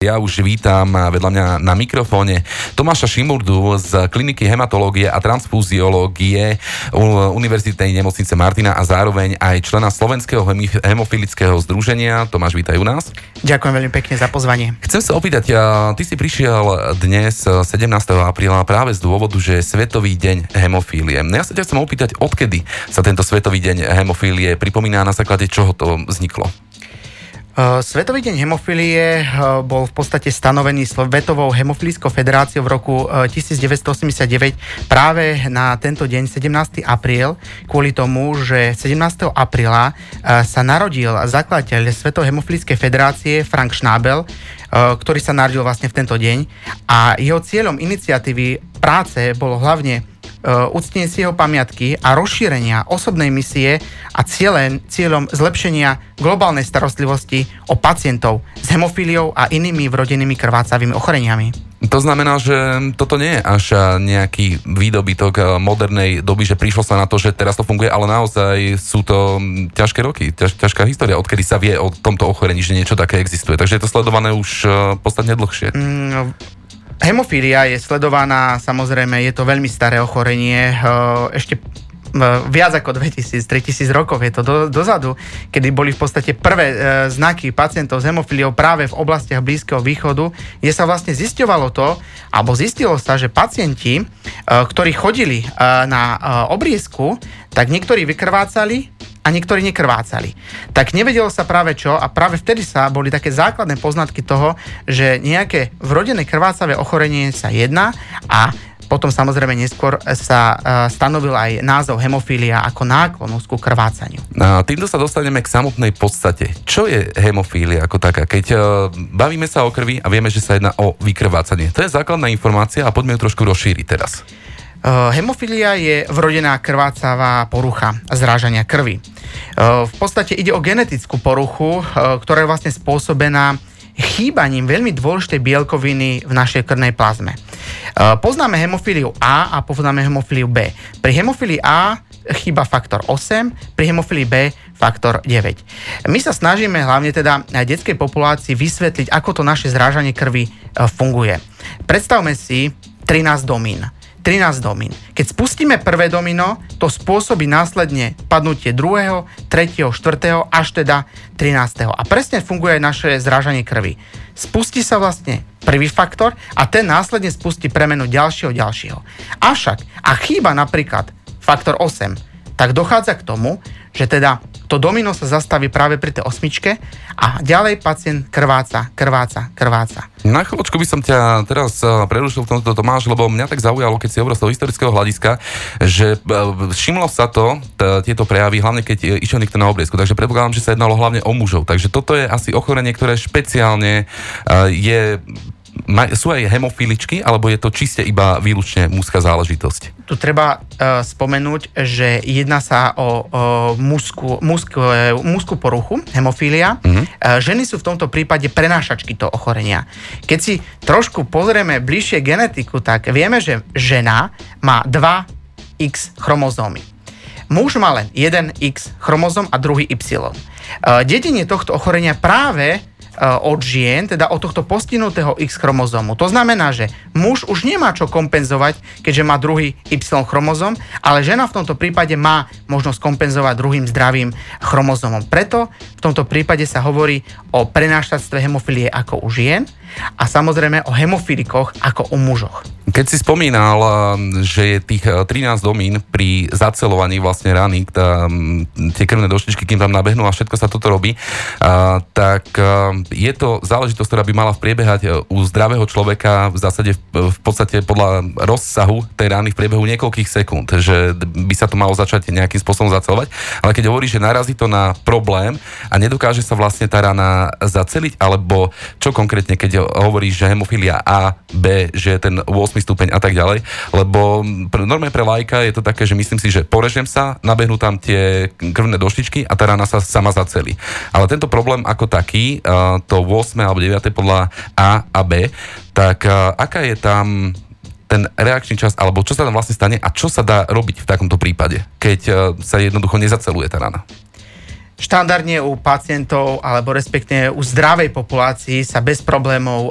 Ja už vítam vedľa mňa na mikrofóne Tomáša Šimurdu z kliniky hematológie a transfúziológie Univerzitnej nemocnice Martina a zároveň aj člena Slovenského hemofilického združenia. Tomáš, vítaj u nás. Ďakujem veľmi pekne za pozvanie. Chcem sa opýtať, ty si prišiel dnes 17. apríla práve z dôvodu, že je Svetový deň hemofílie. Ja sa ťa chcem opýtať, odkedy sa tento Svetový deň hemofílie pripomína na základe čoho to vzniklo? Eh, Svetový deň hemofilie eh, bol v podstate stanovený Svetovou hemofilískou federáciou v roku 1989 eh, práve na tento deň, 17. apríl, kvôli tomu, že 17. apríla sa narodil zakladateľ Svetovej hemofilískej federácie Frank Schnabel, ktorý sa narodil vlastne v tento deň a jeho cieľom iniciatívy práce bolo hlavne uctenie si jeho pamiatky a rozšírenia osobnej misie a cieľen, cieľom zlepšenia globálnej starostlivosti o pacientov s hemofíliou a inými vrodenými krvácavými ochoreniami. To znamená, že toto nie je až nejaký výdobytok uh, modernej doby, že prišlo sa na to, že teraz to funguje, ale naozaj sú to mm, ťažké roky, ťaž, ťažká história, odkedy sa vie o tomto ochorení, že niečo také existuje. Takže je to sledované už podstatne dlhšie. Mm, Hemofília je sledovaná, samozrejme, je to veľmi staré ochorenie. Eh, ešte eh, viac ako 2000-3000 rokov je to do, dozadu, kedy boli v podstate prvé e, znaky pacientov s hemofíliou práve v oblastiach Blízkeho východu, kde sa vlastne zisťovalo to, alebo zistilo sa, že pacienti, e, ktorí chodili e, na e, obriezku, tak niektorí vykrvácali, a niektorí nekrvácali. Tak nevedelo sa práve čo a práve vtedy sa boli také základné poznatky toho, že nejaké vrodené krvácavé ochorenie sa jedná a potom samozrejme neskôr sa e, stanovil aj názov hemofília ako náklonnosť ku krvácaniu. A týmto sa dostaneme k samotnej podstate. Čo je hemofília ako taká? Keď uh, bavíme sa o krvi a vieme, že sa jedná o vykrvácanie. To je základná informácia a poďme ju trošku rozšíriť teraz. Uh, hemofilia je vrodená krvácavá porucha zrážania krvi. V podstate ide o genetickú poruchu, ktorá je vlastne spôsobená chýbaním veľmi dôležitej bielkoviny v našej krvnej plazme. Poznáme hemofíliu A a poznáme hemofíliu B. Pri hemofílii A chýba faktor 8, pri hemofílii B faktor 9. My sa snažíme hlavne teda detskej populácii vysvetliť, ako to naše zrážanie krvi funguje. Predstavme si 13 domín 13 domín. Keď spustíme prvé domino, to spôsobí následne padnutie druhého, tretieho, štvrtého až teda 13. A presne funguje aj naše zrážanie krvi. Spustí sa vlastne prvý faktor a ten následne spustí premenu ďalšieho, ďalšieho. Avšak, ak chýba napríklad faktor 8, tak dochádza k tomu, že teda to domino sa zastaví práve pri tej osmičke a ďalej pacient krváca, krváca, krváca. Na chvíľočku by som ťa teraz eh, prerušil v tomto Tomáš, lebo mňa tak zaujalo, keď si hovoril z toho historického hľadiska, že eh, všimlo sa to, t- tieto prejavy, hlavne keď eh, išiel niekto na obriezku, takže predpokladám, že sa jednalo hlavne o mužov. Takže toto je asi ochorenie, ktoré špeciálne je sú aj hemofiličky, alebo je to čiste iba výlučne mužská záležitosť? Tu treba uh, spomenúť, že jedná sa o, o mužskú, mužskú, mužskú poruchu, hemofília. Uh-huh. Uh, ženy sú v tomto prípade prenášačky toho ochorenia. Keď si trošku pozrieme bližšie genetiku, tak vieme, že žena má 2X chromozómy. Muž má len jeden X chromozom a druhý Y. Uh, dedenie tohto ochorenia práve od žien, teda od tohto postihnutého X chromozómu. To znamená, že muž už nemá čo kompenzovať, keďže má druhý Y chromozom, ale žena v tomto prípade má možnosť kompenzovať druhým zdravým chromozomom. Preto v tomto prípade sa hovorí o prenášactve hemofilie ako u žien a samozrejme o hemofilikoch ako u mužoch. Keď si spomínal, um, že je tých 13 uh, domín pri zacelovaní vlastne rany, tá, tie krvné doštičky, kým tam nabehnú a všetko sa toto robí, a, tak a, je to záležitosť, ktorá by mala vpriebehať uh, u zdravého človeka v zásade v, v podstate podľa rozsahu tej rany v priebehu niekoľkých sekúnd, že by sa to malo začať nejakým spôsobom zacelovať. Ale keď hovorí, že narazí to na problém a nedokáže sa vlastne tá rana zaceliť, alebo čo konkrétne, keď hovorí, že hemofilia A, B, že ten 8 stupeň a tak ďalej, lebo normálne pre lajka je to také, že myslím si, že porežem sa, nabehnú tam tie krvné doštičky a tá rana sa sama zacelí. Ale tento problém ako taký, to 8 alebo 9 podľa A a B, tak aká je tam ten reakčný čas, alebo čo sa tam vlastne stane a čo sa dá robiť v takomto prípade, keď sa jednoducho nezaceluje tá rana? štandardne u pacientov alebo respektíve u zdravej populácii sa bez problémov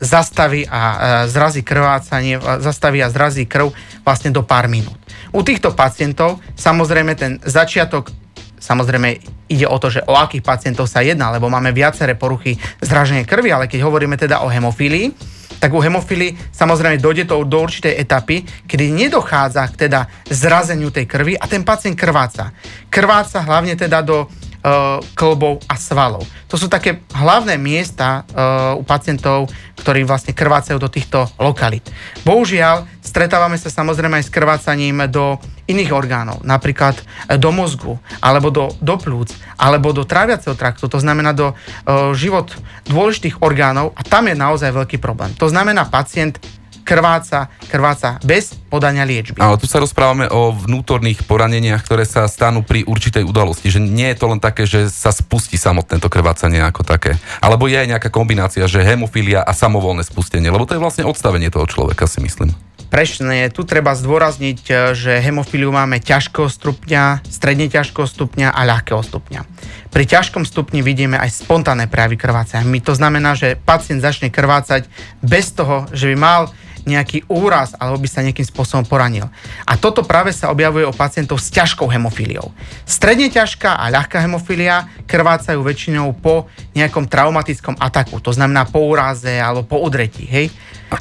zastaví a e, zrazí krvácanie, zastaví a zrazí krv vlastne do pár minút. U týchto pacientov samozrejme ten začiatok Samozrejme ide o to, že o akých pacientov sa jedná, lebo máme viaceré poruchy zraženia krvi, ale keď hovoríme teda o hemofílii, tak u hemofily samozrejme dojde to do určitej etapy, kedy nedochádza k teda zrazeniu tej krvi a ten pacient krváca. Krváca hlavne teda do klbov a svalov. To sú také hlavné miesta uh, u pacientov, ktorí vlastne krvácajú do týchto lokalít. Bohužiaľ, stretávame sa samozrejme aj s krvácaním do iných orgánov, napríklad do mozgu, alebo do, do plúc, alebo do tráviaceho traktu, to znamená do uh, život dôležitých orgánov a tam je naozaj veľký problém. To znamená, pacient krváca, krváca bez podania liečby. Ale tu sa rozprávame o vnútorných poraneniach, ktoré sa stanú pri určitej udalosti, že nie je to len také, že sa spustí samotné to krvácanie ako také. Alebo je aj nejaká kombinácia, že hemofilia a samovolné spustenie, lebo to je vlastne odstavenie toho človeka, si myslím. Prečne, tu treba zdôrazniť, e, že hemofíliu máme ťažkého stupňa, stredne ťažkého stupňa a ľahkého stupňa. Pri ťažkom stupni vidíme aj spontánne prejavy krvácania. To znamená, že pacient začne krvácať bez toho, že by mal nejaký úraz alebo by sa nejakým spôsobom poranil. A toto práve sa objavuje u pacientov s ťažkou hemofíliou. Stredne ťažká a ľahká hemofília krvácajú väčšinou po nejakom traumatickom ataku, to znamená po úraze alebo po udretí, hej?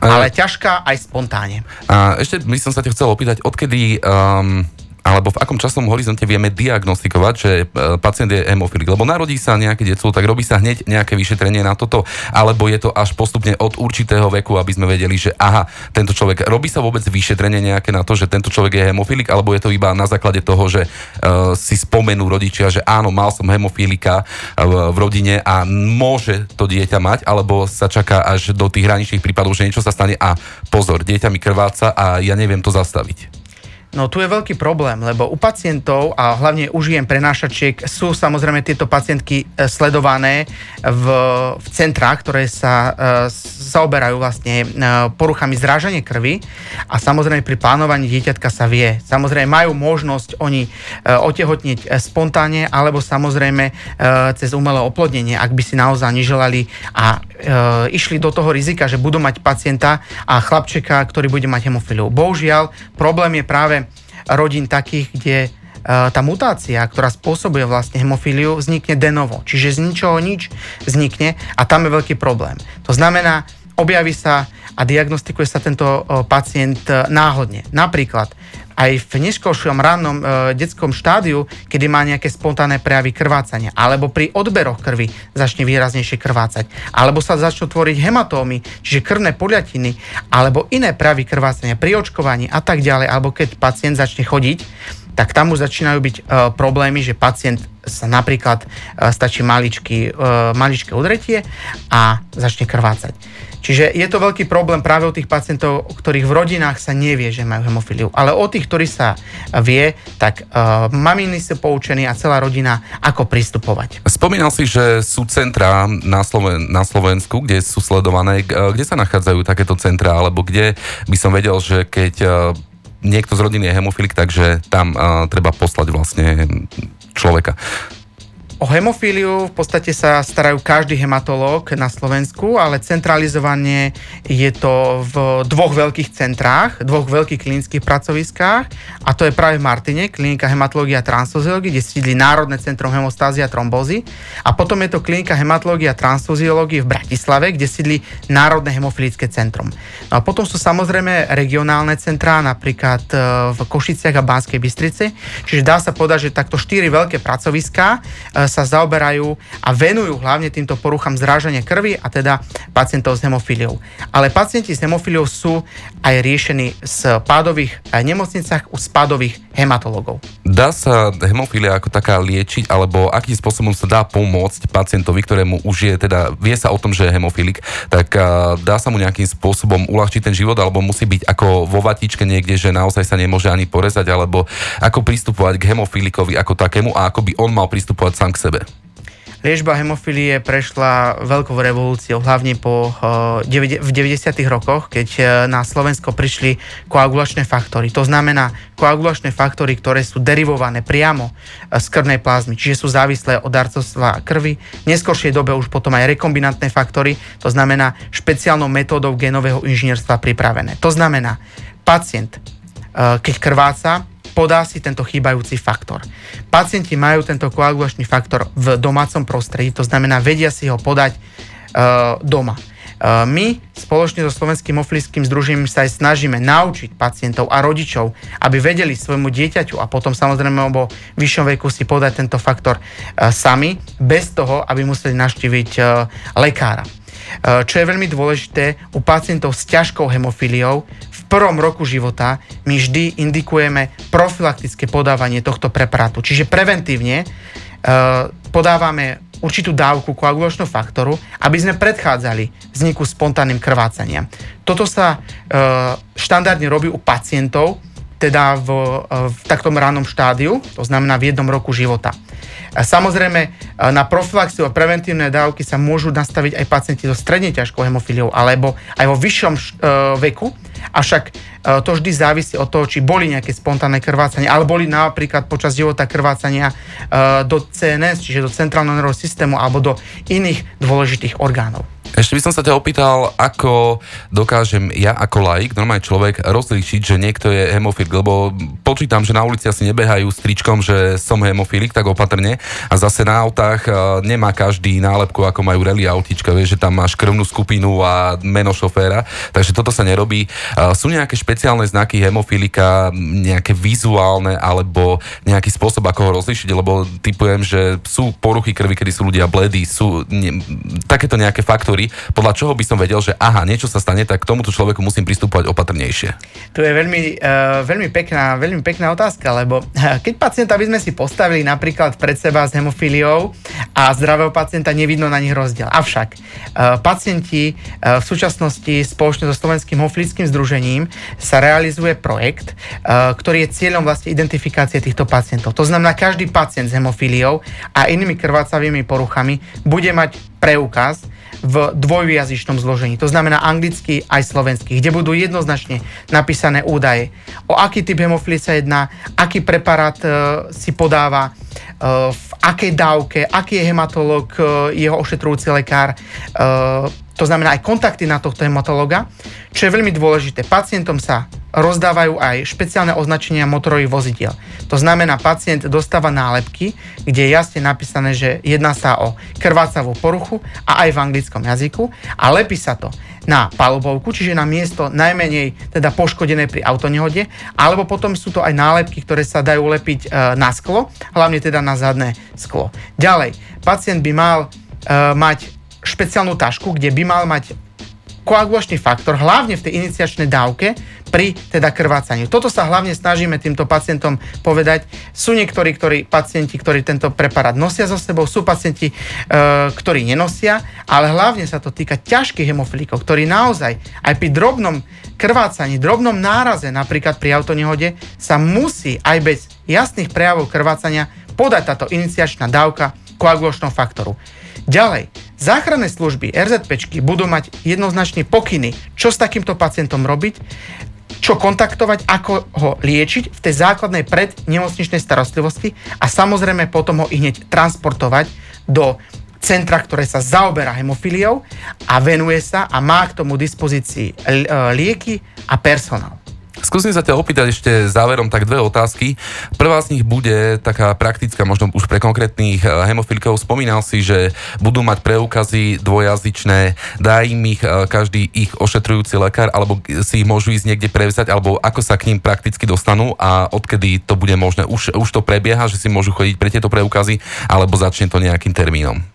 Ale ťažká aj spontáne. A ešte by som sa ťa chcel opýtať, odkedy um, alebo v akom časovom horizonte vieme diagnostikovať, že e, pacient je hemofilik. Lebo narodí sa nejaké detstvo, tak robí sa hneď nejaké vyšetrenie na toto, alebo je to až postupne od určitého veku, aby sme vedeli, že aha, tento človek, robí sa vôbec vyšetrenie nejaké na to, že tento človek je hemofilik, alebo je to iba na základe toho, že uh, si spomenú rodičia, že áno, mal som hemofilika v, v rodine a môže to dieťa mať, alebo sa čaká až do tých hraničných prípadov, že niečo sa stane a pozor, dieťa mi krváca a ja neviem to zastaviť. No tu je veľký problém, lebo u pacientov a hlavne u žien prenášačiek sú samozrejme tieto pacientky e, sledované v, v centrách, ktoré sa uh, zaoberajú vlastne uh, poruchami zrážania krvi a samozrejme pri plánovaní dieťatka sa vie. Samozrejme majú možnosť oni otehotnieť spontánne alebo samozrejme cez umelé oplodnenie, ak by si naozaj neželali a išli do toho rizika, že budú mať pacienta a chlapčeka, ktorý bude mať hemofiliu. Bohužiaľ, problém je práve rodín takých, kde e, tá mutácia, ktorá spôsobuje vlastne hemofíliu, vznikne de novo. Čiže z ničoho nič vznikne a tam je veľký problém. To znamená, objaví sa a diagnostikuje sa tento pacient e, náhodne. Napríklad aj v neskôršom rannom e, detskom štádiu, kedy má nejaké spontánne prejavy krvácania, alebo pri odberoch krvi začne výraznejšie krvácať, alebo sa začnú tvoriť hematómy, čiže krvné poliatiny, alebo iné prejavy krvácania pri očkovaní a tak ďalej, alebo keď pacient začne chodiť, tak tam už začínajú byť e, problémy, že pacient sa napríklad e, stačí maličky, e, maličké udretie a začne krvácať. Čiže je to veľký problém práve u tých pacientov, ktorých v rodinách sa nevie, že majú hemofíliu. Ale o tých, ktorí sa vie, tak uh, maminy sú poučení a celá rodina, ako pristupovať. Spomínal si, že sú centrá na, Sloven- na Slovensku, kde sú sledované. Kde sa nachádzajú takéto centrá, alebo kde by som vedel, že keď uh, niekto z rodiny je hemofilik, takže tam uh, treba poslať vlastne človeka. O hemofíliu v podstate sa starajú každý hematológ na Slovensku, ale centralizovanie je to v dvoch veľkých centrách, dvoch veľkých klinických pracoviskách a to je práve v Martine, klinika hematológia a transfuziológie, kde sídli Národné centrum hemostázie a trombózy a potom je to klinika hematológia a transfuziológie v Bratislave, kde sídli Národné hemofilické centrum. No a potom sú samozrejme regionálne centrá, napríklad e, v Košiciach a Banskej Bystrici, čiže dá sa povedať, že takto štyri veľké pracoviská e, sa zaoberajú a venujú hlavne týmto poruchám zrážania krvi a teda pacientov s hemofíliou. Ale pacienti s hemofíliou sú aj riešení z pádových eh, nemocnicách u spádových hematologov. Dá sa hemofília ako taká liečiť, alebo akým spôsobom sa dá pomôcť pacientovi, ktorému už je, teda vie sa o tom, že je hemofilik, tak eh, dá sa mu nejakým spôsobom uľahčiť ten život, alebo musí byť ako vo vatičke niekde, že naozaj sa nemôže ani porezať, alebo ako pristupovať k hemofilikovi ako takému a ako by on mal pristupovať sám k sebe? Liežba hemofilie prešla veľkou revolúciou, hlavne po, v 90. rokoch, keď na Slovensko prišli koagulačné faktory. To znamená koagulačné faktory, ktoré sú derivované priamo z krvnej plazmy, čiže sú závislé od darcovstva krvi. V neskôršej dobe už potom aj rekombinantné faktory, to znamená špeciálnou metódou genového inžinierstva pripravené. To znamená, pacient, keď krváca, podá si tento chýbajúci faktor. Pacienti majú tento koagulačný faktor v domácom prostredí, to znamená, vedia si ho podať uh, doma. Uh, my spoločne so Slovenským oflickým združením sa aj snažíme naučiť pacientov a rodičov, aby vedeli svojmu dieťaťu a potom samozrejme vo vyššom veku si podať tento faktor uh, sami, bez toho, aby museli naštíviť uh, lekára. Čo je veľmi dôležité u pacientov s ťažkou hemofíliou, prvom roku života my vždy indikujeme profilaktické podávanie tohto preparátu. Čiže preventívne uh, podávame určitú dávku koagulačného faktoru, aby sme predchádzali vzniku spontánnym krvácania. Toto sa uh, štandardne robí u pacientov, teda v, v taktom ránom štádiu, to znamená v jednom roku života. Samozrejme, na profilaxiu a preventívne dávky sa môžu nastaviť aj pacienti so stredne ťažkou hemofíliou alebo aj vo vyššom veku, Avšak e, to vždy závisí od toho, či boli nejaké spontánne krvácania, ale boli napríklad počas života krvácania e, do CNS, čiže do centrálneho nervového systému alebo do iných dôležitých orgánov. Ešte by som sa ťa opýtal, ako dokážem ja ako laik, normálny človek, rozlíšiť, že niekto je hemofil, lebo počítam, že na ulici asi nebehajú s tričkom, že som hemofilik, tak opatrne. A zase na autách e, nemá každý nálepku, ako majú rally autička, vieš, že tam máš krvnú skupinu a meno šoféra, takže toto sa nerobí. E, sú nejaké špeciálne znaky hemofilika, nejaké vizuálne alebo nejaký spôsob, ako ho rozlíšiť, lebo typujem, že sú poruchy krvi, kedy sú ľudia bledí, sú ne, takéto nejaké faktory, podľa čoho by som vedel, že aha, niečo sa stane, tak k tomuto človeku musím pristupovať opatrnejšie. To je veľmi, uh, veľmi, pekná, veľmi pekná otázka, lebo uh, keď pacienta by sme si postavili napríklad pred seba s hemofíliou a zdravého pacienta, nevidno na nich rozdiel. Avšak uh, pacienti uh, v súčasnosti spoločne so Slovenským hemofilickým združením sa realizuje projekt, uh, ktorý je cieľom vlastne identifikácie týchto pacientov. To znamená, každý pacient s hemofíliou a inými krvácavými poruchami bude mať preukaz, v dvojjazyčnom zložení. To znamená anglicky aj slovenský, kde budú jednoznačne napísané údaje. O aký typ hemofílie sa jedná, aký preparát e, si podáva, e, v akej dávke, aký je hematolog, e, jeho ošetrujúci lekár, e, to znamená aj kontakty na tohto hematologa, čo je veľmi dôležité. Pacientom sa rozdávajú aj špeciálne označenia motorových vozidiel. To znamená, pacient dostáva nálepky, kde je jasne napísané, že jedná sa o krvácavú poruchu a aj v anglickom jazyku a lepí sa to na palubovku, čiže na miesto najmenej teda poškodené pri autonehode, alebo potom sú to aj nálepky, ktoré sa dajú lepiť e, na sklo, hlavne teda na zadné sklo. Ďalej, pacient by mal e, mať špeciálnu tašku, kde by mal mať koagulačný faktor, hlavne v tej iniciačnej dávke pri teda krvácaní. Toto sa hlavne snažíme týmto pacientom povedať. Sú niektorí ktorí, pacienti, ktorí tento preparát nosia so sebou, sú pacienti, e, ktorí nenosia, ale hlavne sa to týka ťažkých hemofilikov, ktorí naozaj aj pri drobnom krvácaní, drobnom náraze, napríklad pri autonehode, sa musí aj bez jasných prejavov krvácania podať táto iniciačná dávka koagulačného faktoru. Ďalej, záchranné služby RZPčky budú mať jednoznačne pokyny, čo s takýmto pacientom robiť, čo kontaktovať, ako ho liečiť v tej základnej prednemocničnej starostlivosti a samozrejme potom ho i hneď transportovať do centra, ktoré sa zaoberá hemofíliou a venuje sa a má k tomu dispozícii lieky a personál. Skúsim sa ťa opýtať ešte záverom tak dve otázky. Prvá z nich bude taká praktická, možno už pre konkrétnych eh, hemofilikov. Spomínal si, že budú mať preukazy dvojazyčné, dá im ich eh, každý ich ošetrujúci lekár, alebo si ich môžu ísť niekde prevzať, alebo ako sa k ním prakticky dostanú a odkedy to bude možné. Už, už to prebieha, že si môžu chodiť pre tieto preukazy, alebo začne to nejakým termínom.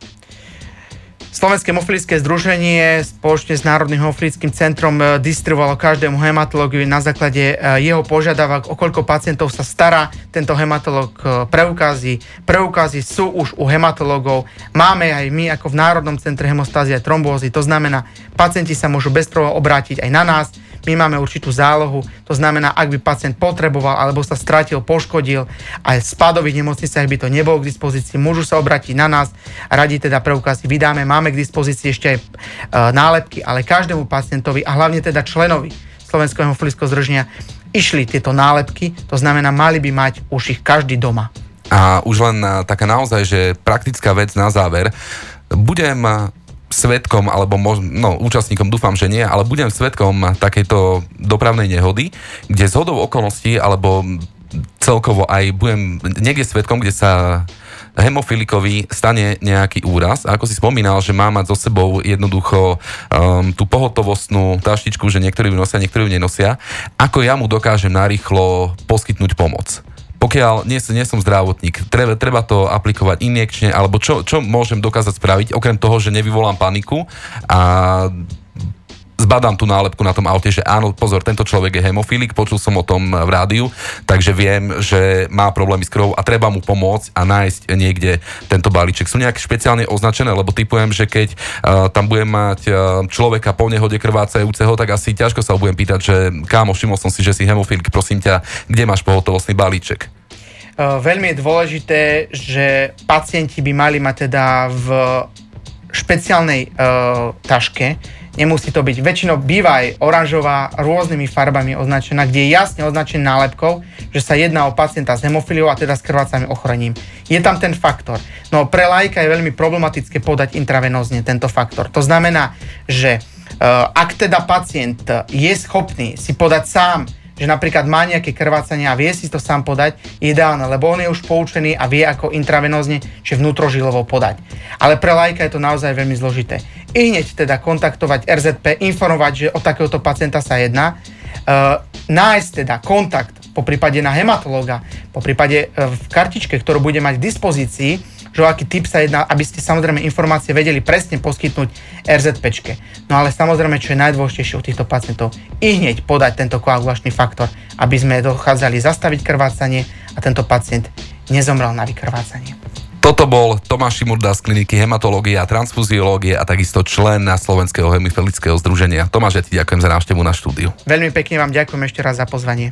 Slovenské hemofilické združenie spoločne s Národným hemofilickým centrom e, distribuovalo každému hematológiu na základe e, jeho požiadavok, o koľko pacientov sa stará tento hematológ e, preukazy. Preukazy sú už u hematológov. Máme aj my ako v Národnom centre hemostázie a trombózy. To znamená, pacienti sa môžu bez obrátiť aj na nás my máme určitú zálohu, to znamená, ak by pacient potreboval alebo sa stratil, poškodil, aj v spádových nemocniciach by to nebolo k dispozícii, môžu sa obratiť na nás, radi teda preukazy vydáme, máme k dispozícii ešte aj e, nálepky, ale každému pacientovi a hlavne teda členovi Slovenského hemofilického združenia išli tieto nálepky, to znamená, mali by mať už ich každý doma. A už len taká naozaj, že praktická vec na záver. Budem svetkom, alebo mož, no, účastníkom dúfam, že nie, ale budem svetkom takejto dopravnej nehody, kde z hodou okolností, alebo celkovo aj budem niekde svetkom, kde sa hemofilikovi stane nejaký úraz. A ako si spomínal, že má mať so sebou jednoducho um, tú pohotovostnú taštičku, že niektorí ju nosia, niektorí ju nenosia. Ako ja mu dokážem narýchlo poskytnúť pomoc? Pokiaľ nie, nie som zdravotník, treba, treba to aplikovať injekčne, alebo čo, čo môžem dokázať spraviť, okrem toho, že nevyvolám paniku a zbadám tú nálepku na tom aute, že áno, pozor, tento človek je hemofilik, počul som o tom v rádiu, takže viem, že má problémy s krvou a treba mu pomôcť a nájsť niekde tento balíček. Sú nejak špeciálne označené, lebo typujem, že keď uh, tam budem mať uh, človeka po nehode krvácajúceho, tak asi ťažko sa budem pýtať, že kámo, všimol som si, že si hemofilik, prosím ťa, kde máš pohotovostný balíček? Veľmi je dôležité, že pacienti by mali mať teda v špeciálnej uh, taške Nemusí to byť. Väčšinou býva aj oranžová rôznymi farbami označená, kde je jasne označený nálepkou, že sa jedná o pacienta s hemofiliou a teda s krvácame ochorením. Je tam ten faktor. No pre lajka je veľmi problematické podať intravenózne tento faktor. To znamená, že uh, ak teda pacient je schopný si podať sám že napríklad má nejaké krvácanie a vie si to sám podať, ideálne, lebo on je už poučený a vie ako intravenózne, že vnútrožilovo podať. Ale pre lajka je to naozaj veľmi zložité. I hneď teda kontaktovať RZP, informovať, že o takéhoto pacienta sa jedná, uh, nájsť teda kontakt po prípade na hematológa, po prípade uh, v kartičke, ktorú bude mať k dispozícii, že o aký typ sa jedná, aby ste samozrejme informácie vedeli presne poskytnúť RZPčke. No ale samozrejme, čo je najdôležitejšie u týchto pacientov, i hneď podať tento koagulačný faktor, aby sme dochádzali zastaviť krvácanie a tento pacient nezomrel na vykrvácanie. Toto bol Tomáš Šimurda z kliniky hematológie a transfuziológie a takisto člen na Slovenského hemofilického združenia. Tomáš, ja ti ďakujem za návštevu na štúdiu. Veľmi pekne vám ďakujem ešte raz za pozvanie.